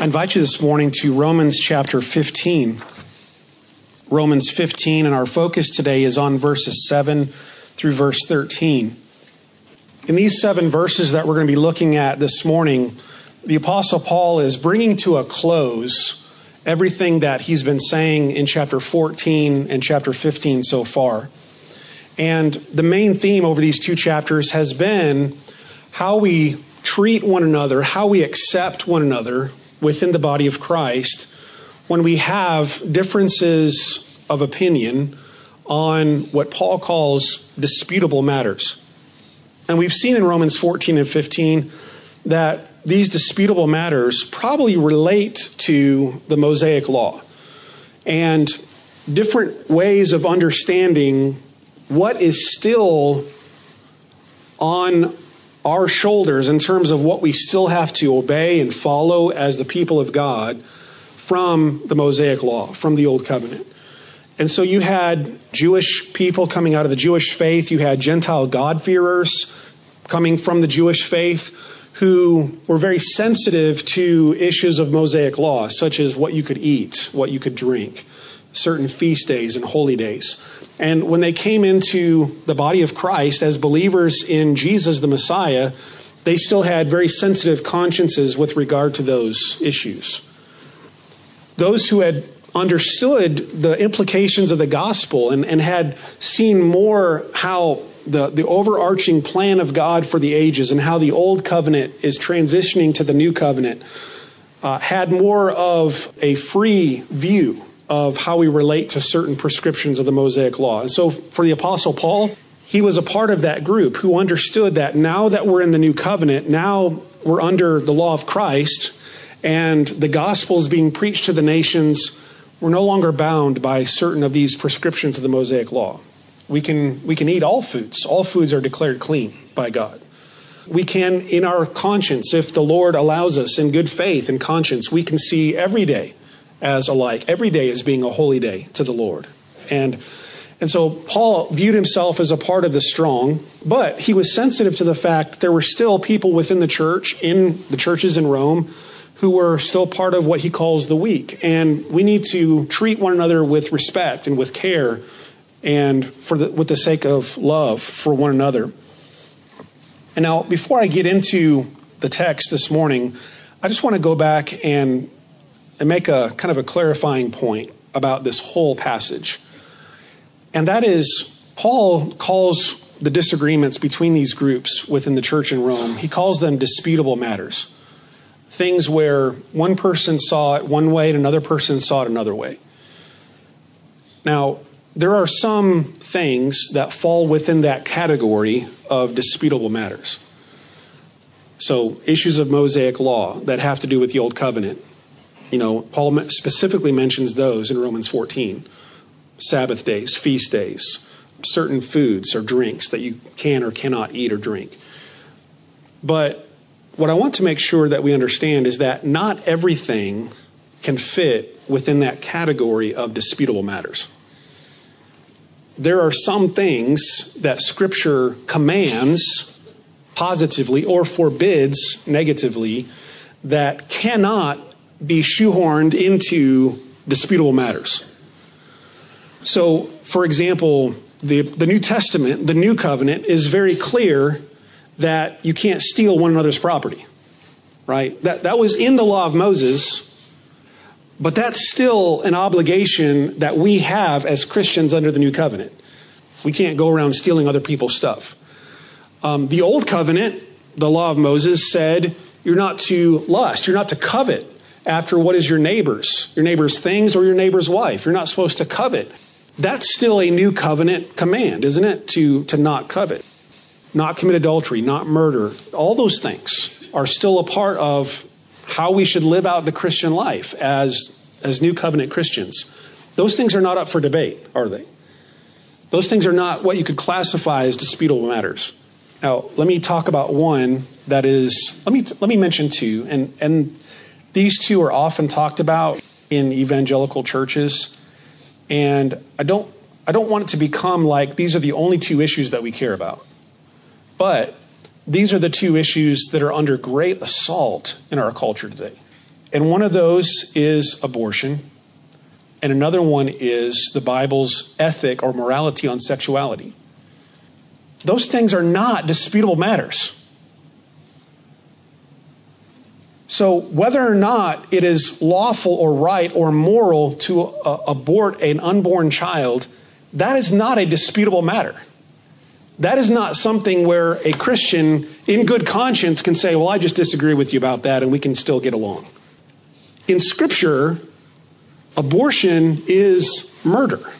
I invite you this morning to Romans chapter 15. Romans 15, and our focus today is on verses 7 through verse 13. In these seven verses that we're going to be looking at this morning, the Apostle Paul is bringing to a close everything that he's been saying in chapter 14 and chapter 15 so far. And the main theme over these two chapters has been how we treat one another, how we accept one another within the body of Christ when we have differences of opinion on what Paul calls disputable matters. And we've seen in Romans 14 and 15 that these disputable matters probably relate to the Mosaic law and different ways of understanding what is still on our shoulders in terms of what we still have to obey and follow as the people of God from the Mosaic law, from the Old Covenant. And so you had Jewish people coming out of the Jewish faith, you had Gentile God-fearers coming from the Jewish faith who were very sensitive to issues of Mosaic law, such as what you could eat, what you could drink, certain feast days and holy days. And when they came into the body of Christ as believers in Jesus the Messiah, they still had very sensitive consciences with regard to those issues. Those who had understood the implications of the gospel and, and had seen more how the, the overarching plan of God for the ages and how the old covenant is transitioning to the new covenant uh, had more of a free view of how we relate to certain prescriptions of the Mosaic law. And so for the Apostle Paul, he was a part of that group who understood that now that we're in the new covenant, now we're under the law of Christ, and the gospel is being preached to the nations. We're no longer bound by certain of these prescriptions of the Mosaic law. We can, we can eat all foods. All foods are declared clean by God. We can, in our conscience, if the Lord allows us in good faith and conscience, we can see every day as alike. Every day as being a holy day to the Lord. And and so Paul viewed himself as a part of the strong, but he was sensitive to the fact there were still people within the church, in the churches in Rome, who were still part of what he calls the weak. And we need to treat one another with respect and with care and for the, with the sake of love for one another. And now, before I get into the text this morning, I just want to go back and and make a kind of a clarifying point about this whole passage. And that is, Paul calls the disagreements between these groups within the church in Rome, he calls them disputable matters. Things where one person saw it one way and another person saw it another way. Now, there are some things that fall within that category of disputable matters. So, issues of Mosaic law that have to do with the Old Covenant, you know, Paul specifically mentions those in Romans 14 Sabbath days, feast days, certain foods or drinks that you can or cannot eat or drink. But what I want to make sure that we understand is that not everything can fit within that category of disputable matters. There are some things that Scripture commands positively or forbids negatively that cannot be shoehorned into disputable matters. So, for example, the, the New Testament, the New Covenant, is very clear that you can't steal one another's property, right? That, that was in the law of Moses, but that's still an obligation that we have as Christians under the New Covenant. We can't go around stealing other people's stuff. Um, the Old Covenant, the law of Moses, said you're not to lust, you're not to covet after what is your neighbor's, your neighbor's things or your neighbor's wife. You're not supposed to covet. That's still a new covenant command, isn't it? To, to not covet, not commit adultery, not murder. All those things are still a part of how we should live out the Christian life as, as new covenant Christians. Those things are not up for debate, are they? Those things are not what you could classify as disputable matters. Now, let me talk about one that is, let me, let me mention two, and, and these two are often talked about in evangelical churches, and I don't, I don't want it to become like these are the only two issues that we care about. But these are the two issues that are under great assault in our culture today. And one of those is abortion, and another one is the Bible's ethic or morality on sexuality. Those things are not disputable matters. So, whether or not it is lawful or right or moral to uh, abort an unborn child, that is not a disputable matter. That is not something where a Christian, in good conscience, can say, Well, I just disagree with you about that, and we can still get along. In Scripture, abortion is murder.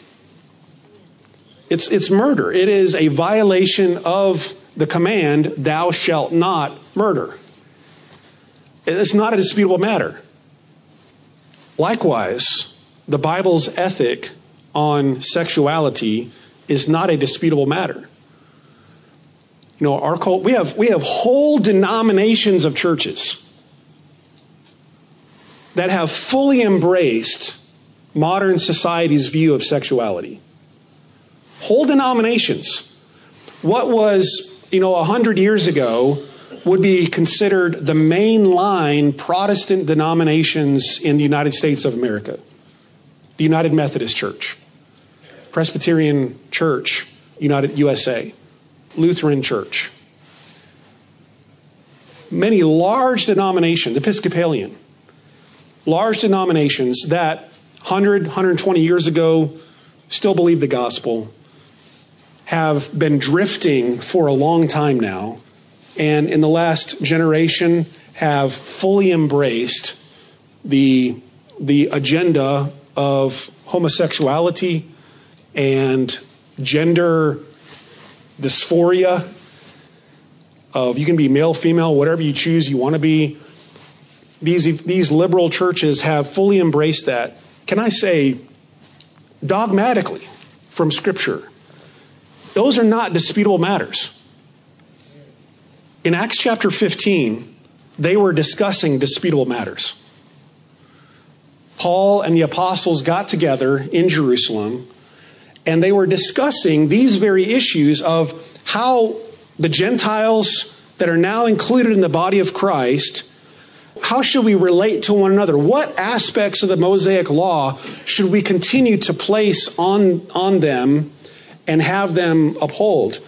It's, it's murder. It is a violation of the command, Thou shalt not murder. It's not a disputable matter. Likewise, the Bible's ethic on sexuality is not a disputable matter. You know, our cult, we have, we have whole denominations of churches that have fully embraced modern society's view of sexuality. Whole denominations. What was, you know, a hundred years ago would be considered the mainline Protestant denominations in the United States of America. The United Methodist Church, Presbyterian Church, United USA, Lutheran Church. Many large denominations, Episcopalian, large denominations that 100, 120 years ago still believe the gospel, have been drifting for a long time now, and in the last generation have fully embraced the, the agenda of homosexuality and gender dysphoria of you can be male, female, whatever you choose you want to be. These, these liberal churches have fully embraced that. Can I say, dogmatically from Scripture, those are not disputable matters. In Acts chapter 15, they were discussing disputable matters. Paul and the apostles got together in Jerusalem and they were discussing these very issues of how the Gentiles that are now included in the body of Christ, how should we relate to one another? What aspects of the Mosaic law should we continue to place on, on them and have them uphold?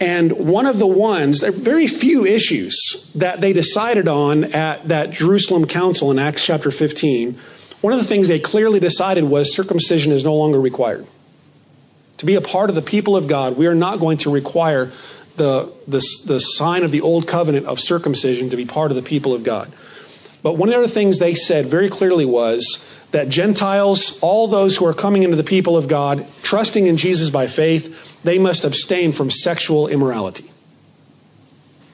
And one of the ones, there are very few issues that they decided on at that Jerusalem council in Acts chapter 15. One of the things they clearly decided was circumcision is no longer required. To be a part of the people of God, we are not going to require the, the, the sign of the old covenant of circumcision to be part of the people of God. But one of the things they said very clearly was that Gentiles, all those who are coming into the people of God, trusting in Jesus by faith, they must abstain from sexual immorality.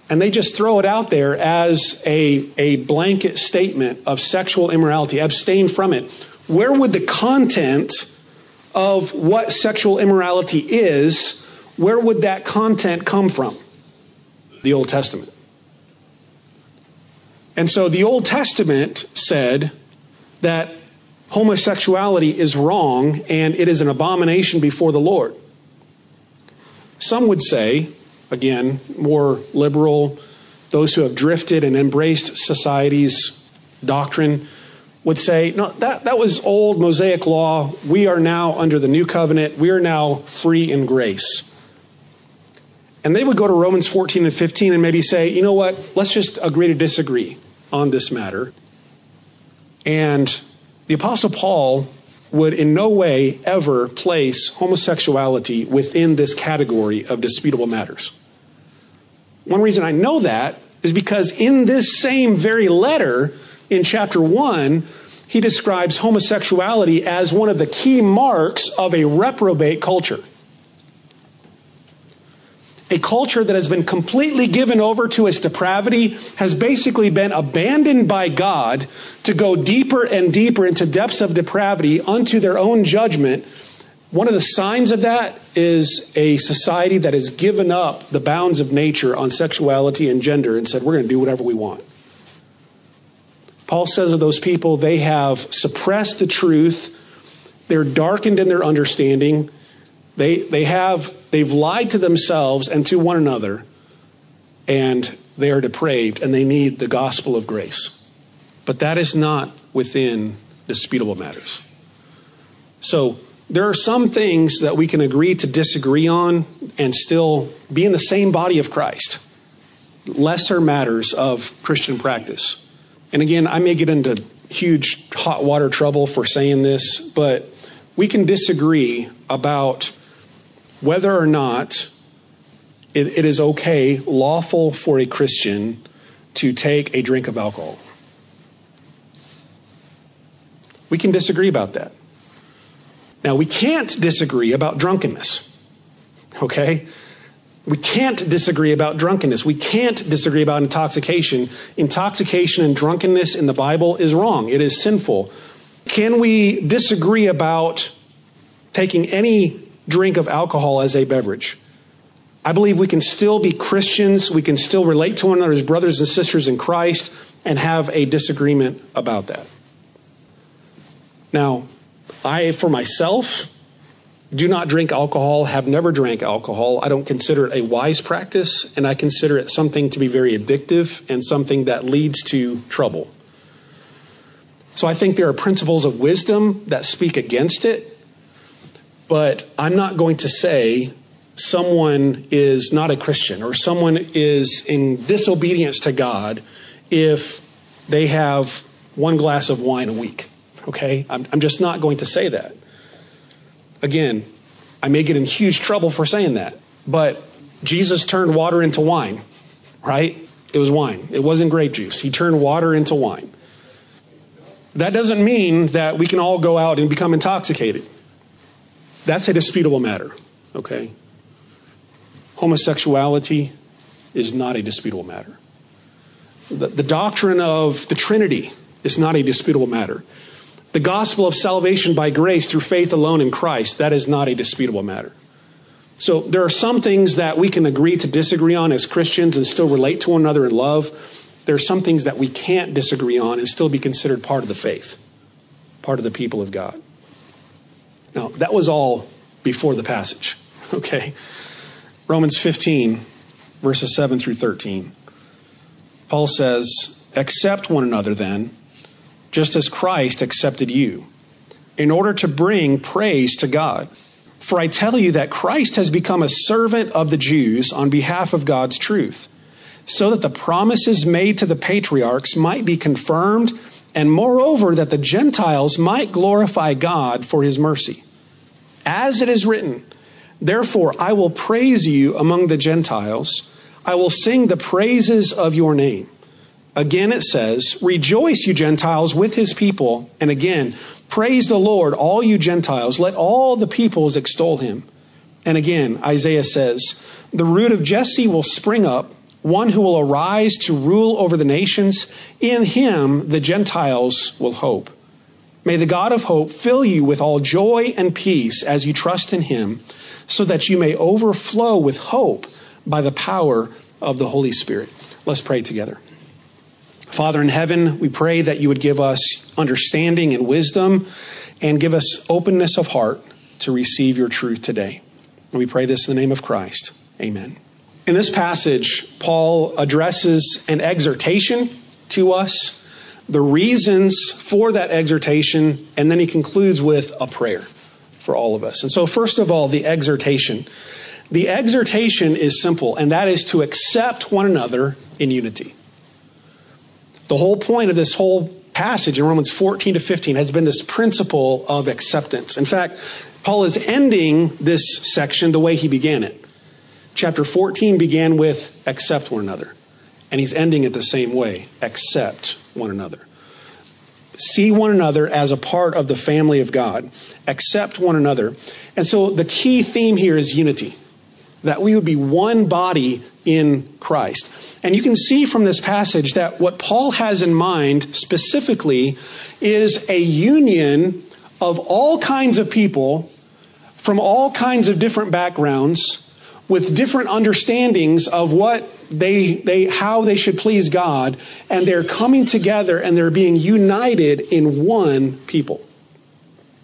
And they just throw it out there as a, a blanket statement of sexual immorality. Abstain from it. Where would the content of what sexual immorality is, where would that content come from? The Old Testament. And so the Old Testament said that homosexuality is wrong and it is an abomination before the Lord. Some would say, again, more liberal, those who have drifted and embraced society's doctrine, would say, no, that, that was old Mosaic law. We are now under the new covenant. We are now free in grace. And they would go to Romans 14 and 15 and maybe say, you know what, let's just agree to disagree on this matter. And the Apostle Paul would in no way ever place homosexuality within this category of disputable matters. One reason I know that is because in this same very letter, in chapter 1, he describes homosexuality as one of the key marks of a reprobate culture. A culture that has been completely given over to its depravity has basically been abandoned by God to go deeper and deeper into depths of depravity unto their own judgment. One of the signs of that is a society that has given up the bounds of nature on sexuality and gender and said, we're going to do whatever we want. Paul says of those people, they have suppressed the truth. They're darkened in their understanding. They, they have, they've lied to themselves and to one another, and they are depraved, and they need the gospel of grace. but that is not within disputable matters. So there are some things that we can agree to disagree on and still be in the same body of Christ. Lesser matters of Christian practice. And again, I may get into huge hot water trouble for saying this, but we can disagree about whether or not it, it is okay, lawful for a Christian to take a drink of alcohol. We can disagree about that. Now, we can't disagree about drunkenness. Okay? We can't disagree about drunkenness. We can't disagree about intoxication. Intoxication and drunkenness in the Bible is wrong, it is sinful. Can we disagree about taking any drink of alcohol as a beverage? I believe we can still be Christians. We can still relate to one another as brothers and sisters in Christ and have a disagreement about that. Now, I, for myself, do not drink alcohol, have never drank alcohol. I don't consider it a wise practice, and I consider it something to be very addictive and something that leads to trouble. So I think there are principles of wisdom that speak against it, but I'm not going to say someone is not a Christian or someone is in disobedience to God if they have one glass of wine a week. Okay? I'm, I'm just not going to say that. Again, I may get in huge trouble for saying that, but Jesus turned water into wine, right? It was wine. It wasn't grape juice. He turned water into wine. That doesn't mean that we can all go out and become intoxicated. That's a disputable matter, okay? Homosexuality is not a disputable matter. The, the doctrine of the Trinity is not a disputable matter. The gospel of salvation by grace through faith alone in Christ, that is not a disputable matter. So there are some things that we can agree to disagree on as Christians and still relate to one another in love. There are some things that we can't disagree on and still be considered part of the faith, part of the people of God. Now, that was all before the passage, okay? Romans 15, verses 7 through 13. Paul says, Accept one another then just as Christ accepted you, in order to bring praise to God. For I tell you that Christ has become a servant of the Jews on behalf of God's truth, so that the promises made to the patriarchs might be confirmed, and moreover, that the Gentiles might glorify God for his mercy. As it is written, Therefore I will praise you among the Gentiles, I will sing the praises of your name. Again, it says, Rejoice, you Gentiles, with his people. And again, praise the Lord, all you Gentiles. Let all the peoples extol him. And again, Isaiah says, The root of Jesse will spring up, one who will arise to rule over the nations. In him the Gentiles will hope. May the God of hope fill you with all joy and peace as you trust in him, so that you may overflow with hope by the power of the Holy Spirit. Let's pray together. Father in heaven, we pray that you would give us understanding and wisdom and give us openness of heart to receive your truth today. And we pray this in the name of Christ. Amen. In this passage, Paul addresses an exhortation to us, the reasons for that exhortation, and then he concludes with a prayer for all of us. And so, first of all, the exhortation. The exhortation is simple, and that is to accept one another in unity. The whole point of this whole passage in Romans 14 to 15 has been this principle of acceptance. In fact, Paul is ending this section the way he began it. Chapter 14 began with accept one another, and he's ending it the same way accept one another. See one another as a part of the family of God, accept one another. And so the key theme here is unity that we would be one body in Christ. And you can see from this passage that what Paul has in mind specifically is a union of all kinds of people from all kinds of different backgrounds with different understandings of what they, they how they should please God and they're coming together and they're being united in one people.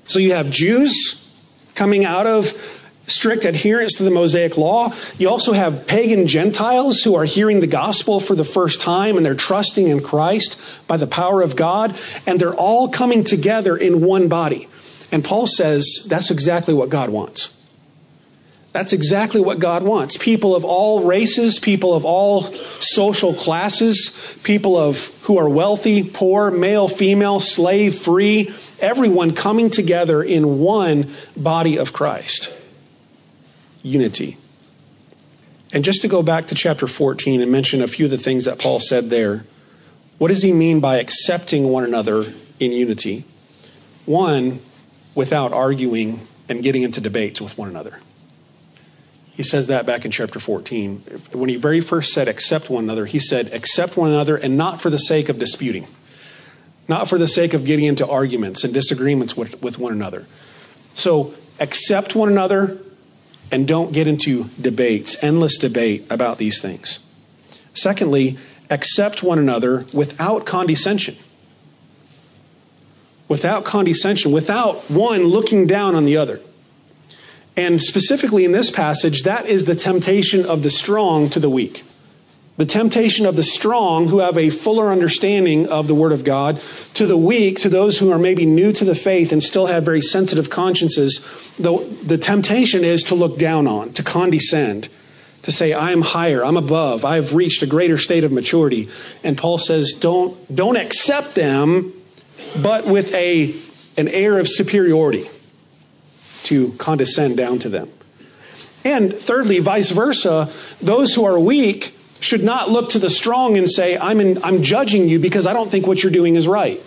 So you have Jews coming out of strict adherence to the Mosaic law. You also have pagan Gentiles who are hearing the gospel for the first time and they're trusting in Christ by the power of God, and they're all coming together in one body. And Paul says that's exactly what God wants. That's exactly what God wants. People of all races, people of all social classes, people of who are wealthy, poor, male, female, slave, free, everyone coming together in one body of Christ. Unity. And just to go back to chapter 14 and mention a few of the things that Paul said there, what does he mean by accepting one another in unity? One, without arguing and getting into debates with one another. He says that back in chapter 14. When he very first said, accept one another, he said, accept one another and not for the sake of disputing, not for the sake of getting into arguments and disagreements with, with one another. So accept one another and don't get into debates, endless debate about these things. Secondly, accept one another without condescension. Without condescension, without one looking down on the other. And specifically in this passage, that is the temptation of the strong to the weak. The temptation of the strong who have a fuller understanding of the Word of God to the weak, to those who are maybe new to the faith and still have very sensitive consciences, the, the temptation is to look down on, to condescend, to say, I am higher, I'm above, I've reached a greater state of maturity. And Paul says, don't, don't accept them, but with a, an air of superiority to condescend down to them. And thirdly, vice versa, those who are weak should not look to the strong and say, I'm, in, I'm judging you because I don't think what you're doing is right.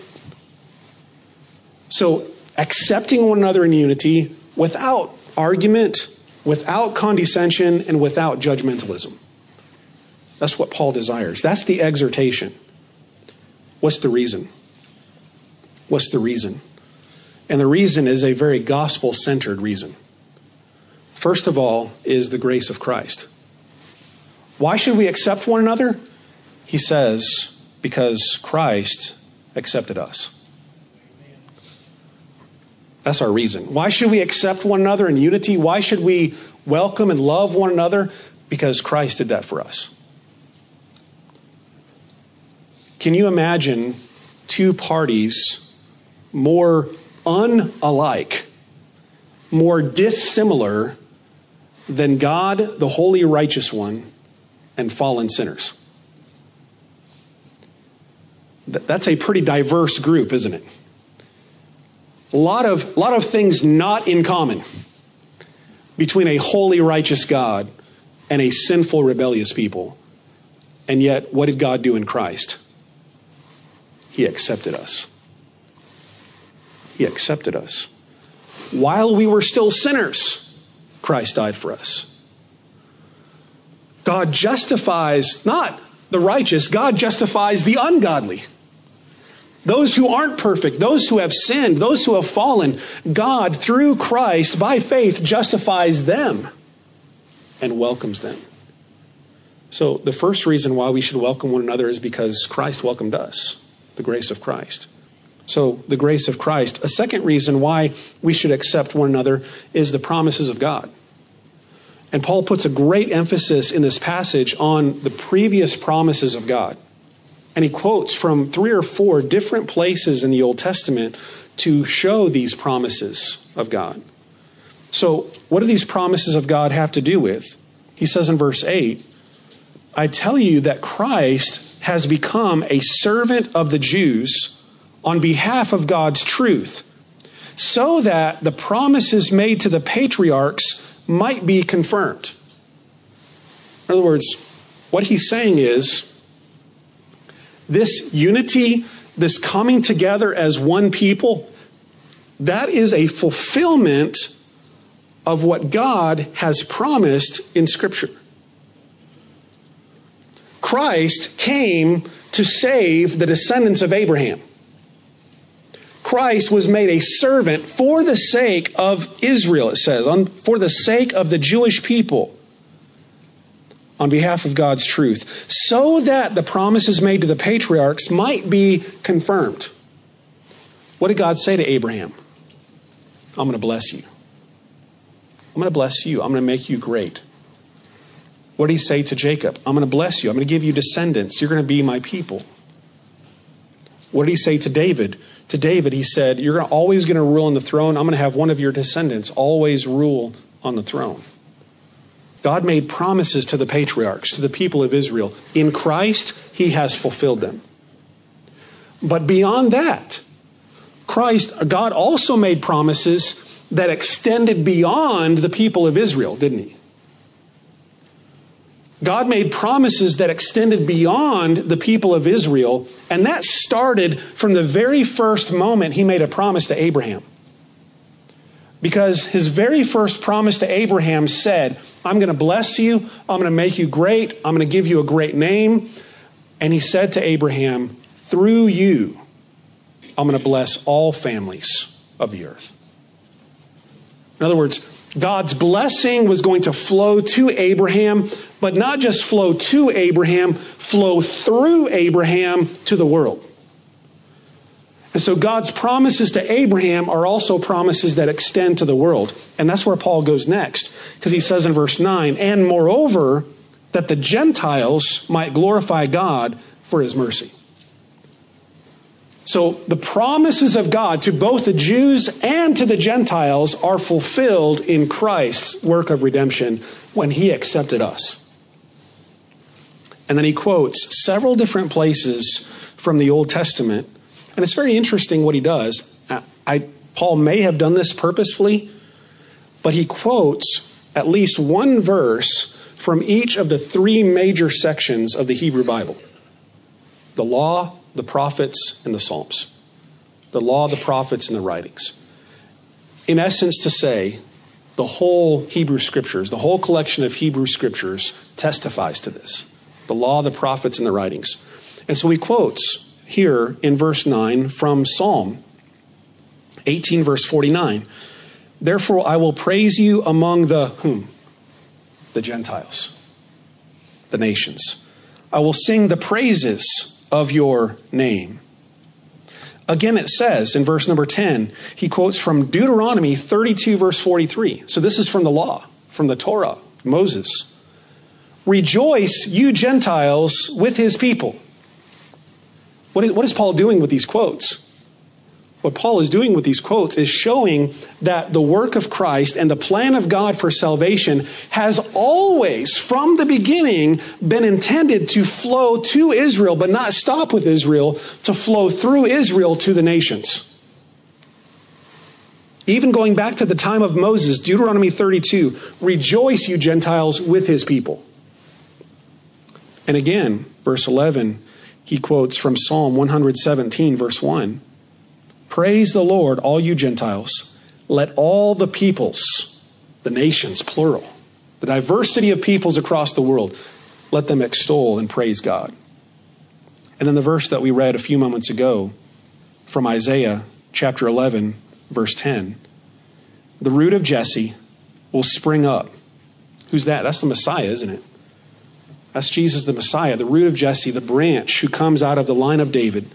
So, accepting one another in unity without argument, without condescension, and without judgmentalism. That's what Paul desires. That's the exhortation. What's the reason? What's the reason? And the reason is a very gospel centered reason. First of all, is the grace of Christ. Why should we accept one another? He says, because Christ accepted us. That's our reason. Why should we accept one another in unity? Why should we welcome and love one another? Because Christ did that for us. Can you imagine two parties more unalike, more dissimilar than God, the holy righteous one, and fallen sinners. That's a pretty diverse group, isn't it? A lot of, lot of things not in common between a holy, righteous God and a sinful, rebellious people. And yet, what did God do in Christ? He accepted us. He accepted us. While we were still sinners, Christ died for us. God justifies not the righteous, God justifies the ungodly. Those who aren't perfect, those who have sinned, those who have fallen, God, through Christ, by faith, justifies them and welcomes them. So, the first reason why we should welcome one another is because Christ welcomed us, the grace of Christ. So, the grace of Christ. A second reason why we should accept one another is the promises of God. And Paul puts a great emphasis in this passage on the previous promises of God. And he quotes from three or four different places in the Old Testament to show these promises of God. So, what do these promises of God have to do with? He says in verse 8, I tell you that Christ has become a servant of the Jews on behalf of God's truth, so that the promises made to the patriarchs might be confirmed. In other words, what he's saying is this unity, this coming together as one people, that is a fulfillment of what God has promised in Scripture. Christ came to save the descendants of Abraham. Christ was made a servant for the sake of Israel, it says, on, for the sake of the Jewish people, on behalf of God's truth, so that the promises made to the patriarchs might be confirmed. What did God say to Abraham? I'm going to bless you. I'm going to bless you. I'm going to make you great. What did he say to Jacob? I'm going to bless you. I'm going to give you descendants. You're going to be my people. What did he say to David? To David, he said, You're always going to rule on the throne. I'm going to have one of your descendants always rule on the throne. God made promises to the patriarchs, to the people of Israel. In Christ, he has fulfilled them. But beyond that, Christ, God also made promises that extended beyond the people of Israel, didn't he? God made promises that extended beyond the people of Israel, and that started from the very first moment he made a promise to Abraham. Because his very first promise to Abraham said, I'm going to bless you, I'm going to make you great, I'm going to give you a great name. And he said to Abraham, Through you, I'm going to bless all families of the earth. In other words, God's blessing was going to flow to Abraham, but not just flow to Abraham, flow through Abraham to the world. And so God's promises to Abraham are also promises that extend to the world. And that's where Paul goes next, because he says in verse 9, and moreover, that the Gentiles might glorify God for his mercy. So the promises of God to both the Jews and to the Gentiles are fulfilled in Christ's work of redemption when he accepted us. And then he quotes several different places from the Old Testament. And it's very interesting what he does. I, Paul may have done this purposefully, but he quotes at least one verse from each of the three major sections of the Hebrew Bible the law, the prophets, and the Psalms. The law, the prophets, and the writings. In essence, to say, the whole Hebrew scriptures, the whole collection of Hebrew scriptures testifies to this the law, the prophets, and the writings. And so he quotes here in verse 9 from Psalm 18, verse 49. Therefore, I will praise you among the whom? The Gentiles, the nations. I will sing the praises of your name. Again, it says in verse number 10, he quotes from Deuteronomy 32, verse 43. So this is from the law, from the Torah, Moses. Rejoice, you Gentiles, with his people. What is, what is Paul doing with these quotes? What Paul is doing with these quotes is showing that the work of Christ and the plan of God for salvation has always, from the beginning, been intended to flow to Israel, but not stop with Israel, to flow through Israel to the nations. Even going back to the time of Moses, Deuteronomy 32, rejoice, you Gentiles, with his people. And again, verse 11, he quotes from Psalm 117, verse 1. Praise the Lord, all you Gentiles. Let all the peoples, the nations, plural, the diversity of peoples across the world, let them extol and praise God. And then the verse that we read a few moments ago from Isaiah chapter 11, verse 10 the root of Jesse will spring up. Who's that? That's the Messiah, isn't it? That's Jesus the Messiah, the root of Jesse, the branch who comes out of the line of David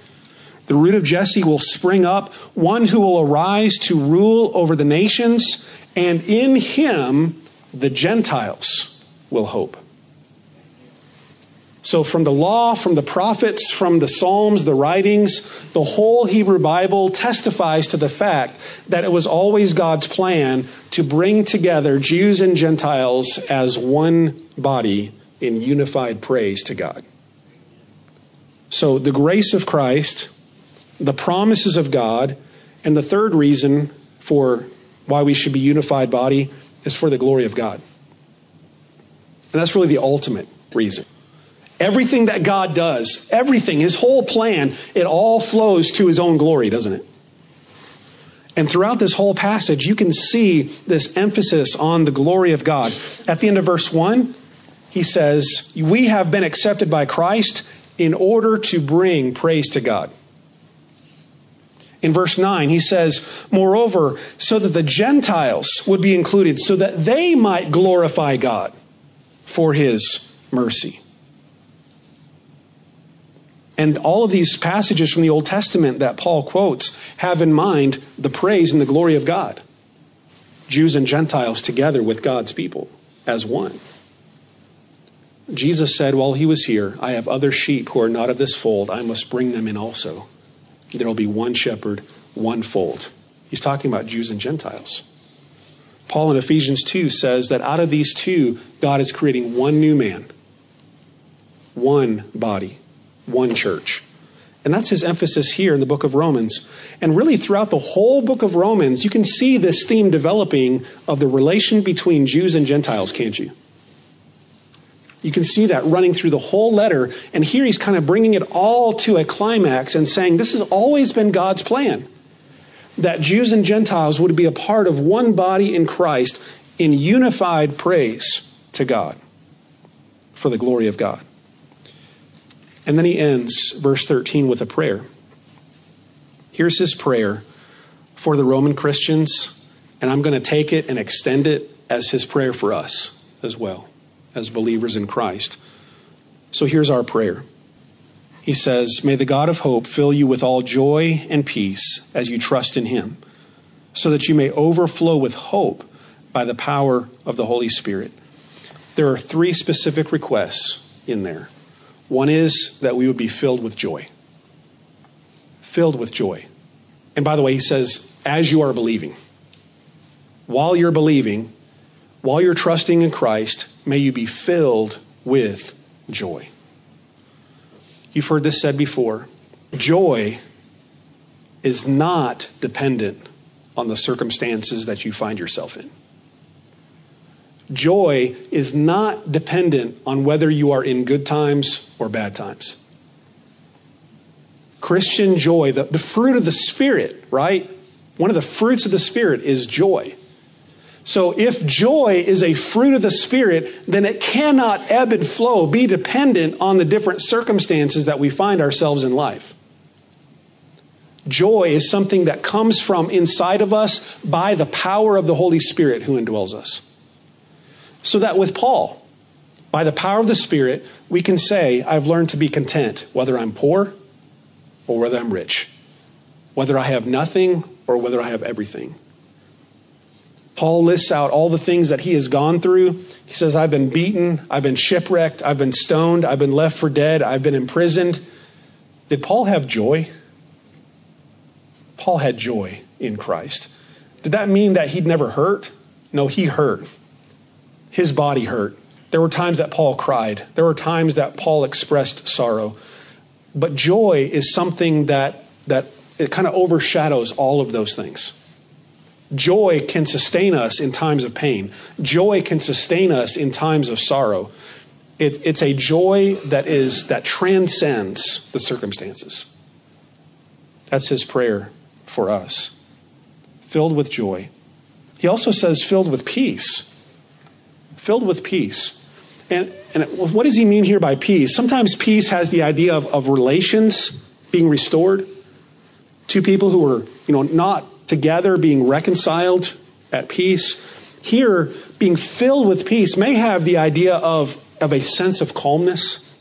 the root of Jesse will spring up, one who will arise to rule over the nations, and in him the Gentiles will hope. So, from the law, from the prophets, from the Psalms, the writings, the whole Hebrew Bible testifies to the fact that it was always God's plan to bring together Jews and Gentiles as one body in unified praise to God. So, the grace of Christ the promises of God, and the third reason for why we should be unified body is for the glory of God. And that's really the ultimate reason. Everything that God does, everything, his whole plan, it all flows to his own glory, doesn't it? And throughout this whole passage, you can see this emphasis on the glory of God. At the end of verse 1, he says, We have been accepted by Christ in order to bring praise to God. In verse 9, he says, Moreover, so that the Gentiles would be included, so that they might glorify God for his mercy. And all of these passages from the Old Testament that Paul quotes have in mind the praise and the glory of God. Jews and Gentiles together with God's people as one. Jesus said while he was here, I have other sheep who are not of this fold. I must bring them in also. There will be one shepherd, one fold. He's talking about Jews and Gentiles. Paul in Ephesians 2 says that out of these two, God is creating one new man, one body, one church. And that's his emphasis here in the book of Romans. And really, throughout the whole book of Romans, you can see this theme developing of the relation between Jews and Gentiles, can't you? You can see that running through the whole letter. And here he's kind of bringing it all to a climax and saying this has always been God's plan that Jews and Gentiles would be a part of one body in Christ in unified praise to God for the glory of God. And then he ends verse 13 with a prayer. Here's his prayer for the Roman Christians, and I'm going to take it and extend it as his prayer for us as well as believers in Christ. So here's our prayer. He says, May the God of hope fill you with all joy and peace as you trust in him, so that you may overflow with hope by the power of the Holy Spirit. There are three specific requests in there. One is that we would be filled with joy. Filled with joy. And by the way, he says, as you are believing, while you're believing, while you're trusting in Christ, may you be filled with joy. You've heard this said before. Joy is not dependent on the circumstances that you find yourself in. Joy is not dependent on whether you are in good times or bad times. Christian joy, the, the fruit of the Spirit, right? One of the fruits of the Spirit is joy. So if joy is a fruit of the Spirit, then it cannot ebb and flow, be dependent on the different circumstances that we find ourselves in life. Joy is something that comes from inside of us by the power of the Holy Spirit who indwells us. So that with Paul, by the power of the Spirit, we can say, I've learned to be content, whether I'm poor or whether I'm rich, whether I have nothing or whether I have everything. Paul lists out all the things that he has gone through. He says, I've been beaten, I've been shipwrecked, I've been stoned, I've been left for dead, I've been imprisoned. Did Paul have joy? Paul had joy in Christ. Did that mean that he'd never hurt? No, he hurt. His body hurt. There were times that Paul cried, there were times that Paul expressed sorrow. But joy is something that, that it kind of overshadows all of those things. Joy can sustain us in times of pain. Joy can sustain us in times of sorrow. It, it's a joy that is that transcends the circumstances. That's his prayer for us. Filled with joy. He also says filled with peace. Filled with peace. And, and what does he mean here by peace? Sometimes peace has the idea of, of relations being restored. Two people who are, you know, not together, being reconciled at peace. Here, being filled with peace may have the idea of, of a sense of calmness,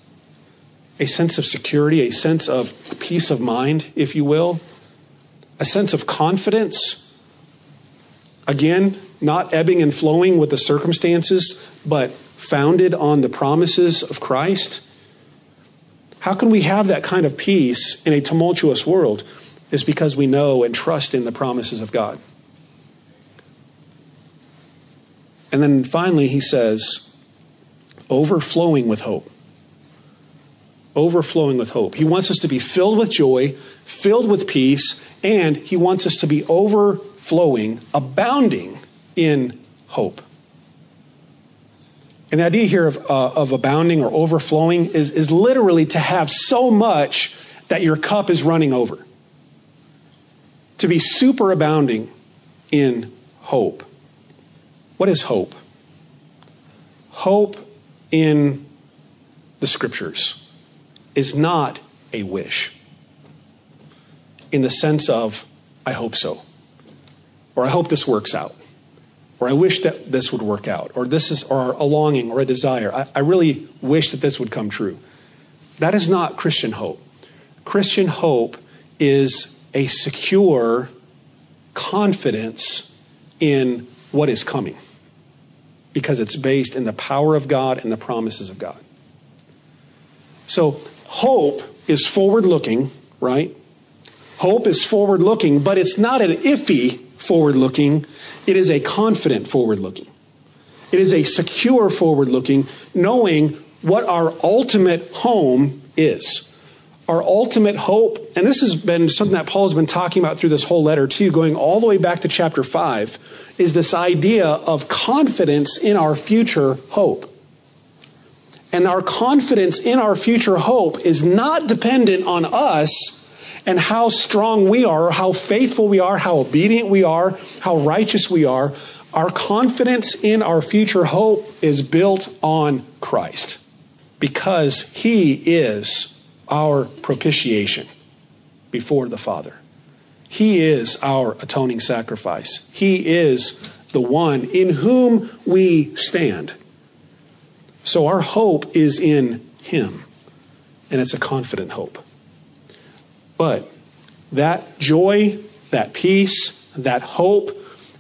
a sense of security, a sense of peace of mind, if you will, a sense of confidence. Again, not ebbing and flowing with the circumstances, but founded on the promises of Christ. How can we have that kind of peace in a tumultuous world? Is because we know and trust in the promises of God. And then finally, he says, overflowing with hope. Overflowing with hope. He wants us to be filled with joy, filled with peace, and he wants us to be overflowing, abounding in hope. And the idea here of, uh, of abounding or overflowing is, is literally to have so much that your cup is running over to be superabounding in hope. What is hope? Hope in the scriptures is not a wish in the sense of, I hope so, or I hope this works out, or I wish that this would work out, or this is or a longing or a desire. I, I really wish that this would come true. That is not Christian hope. Christian hope is a secure confidence in what is coming because it's based in the power of God and the promises of God. So, hope is forward looking, right? Hope is forward looking, but it's not an iffy forward looking, it is a confident forward looking. It is a secure forward looking, knowing what our ultimate home is. Our ultimate hope, and this has been something that Paul has been talking about through this whole letter too, going all the way back to chapter 5, is this idea of confidence in our future hope. And our confidence in our future hope is not dependent on us and how strong we are, how faithful we are, how obedient we are, how righteous we are. Our confidence in our future hope is built on Christ because he is our propitiation before the Father. He is our atoning sacrifice. He is the one in whom we stand. So our hope is in him, and it's a confident hope. But that joy, that peace, that hope,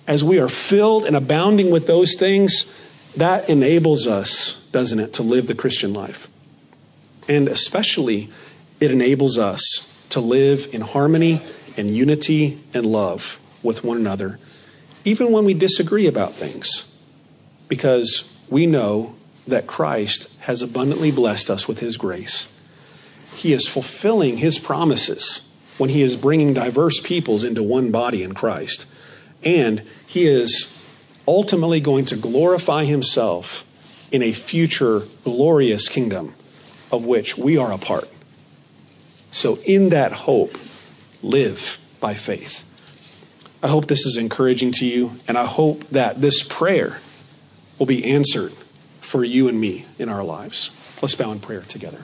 as we are filled and abounding with those things, that enables us, doesn't it, to live the Christian life. And especially, it enables us to live in harmony and unity and love with one another, even when we disagree about things, because we know that Christ has abundantly blessed us with his grace he is fulfilling his promises when he is bringing diverse peoples into one body in Christ. And he is ultimately going to glorify himself in a future glorious kingdom of which we are a part. So, in that hope, live by faith. I hope this is encouraging to you, and I hope that this prayer will be answered for you and me in our lives. Let's bow in prayer together.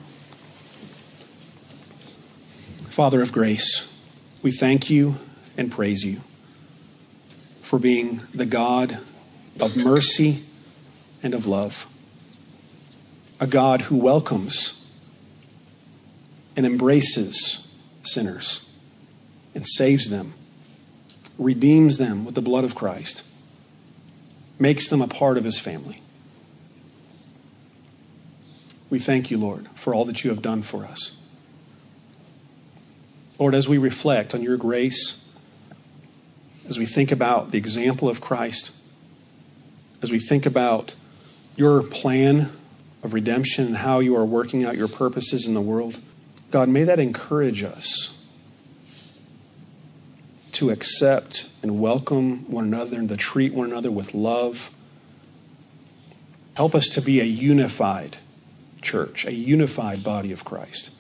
Father of grace, we thank you and praise you for being the God of mercy and of love, a God who welcomes and embraces sinners and saves them, redeems them with the blood of Christ, makes them a part of his family. We thank you, Lord, for all that you have done for us. Lord, as we reflect on your grace, as we think about the example of Christ, as we think about your plan of redemption and how you are working out your purposes in the world, God, may that encourage us to accept and welcome one another and to treat one another with love. Help us to be a unified church, a unified body of Christ.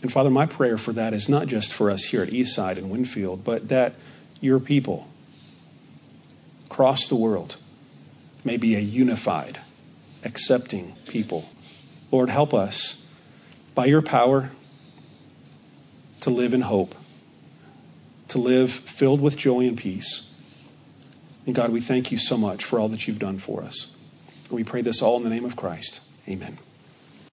And Father, my prayer for that is not just for us here at Eastside and Winfield, but that your people across the world may be a unified, accepting people. Lord, help us by your power to live in hope, to live filled with joy and peace. And God, we thank you so much for all that you've done for us. We pray this all in the name of Christ. Amen.